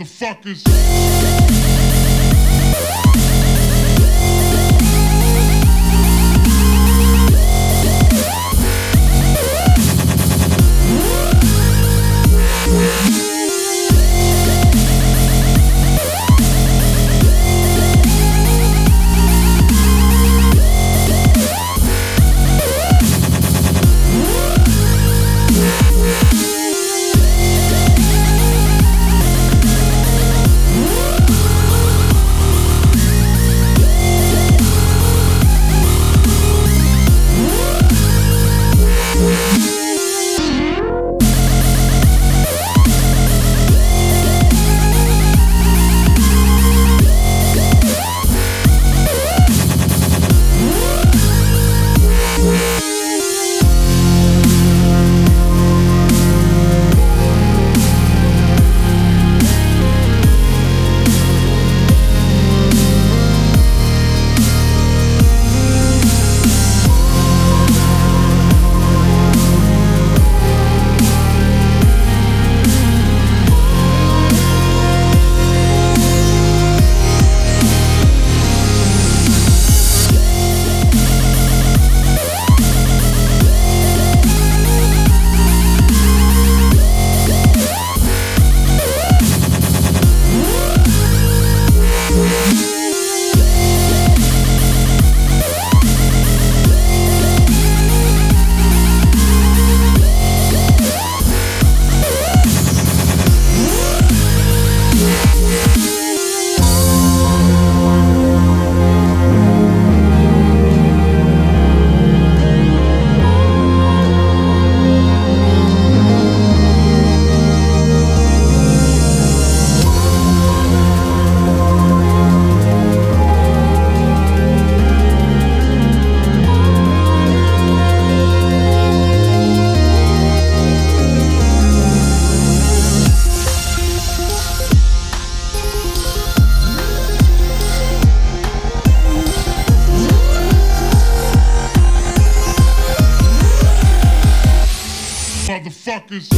motherfuckers. motherfuckers.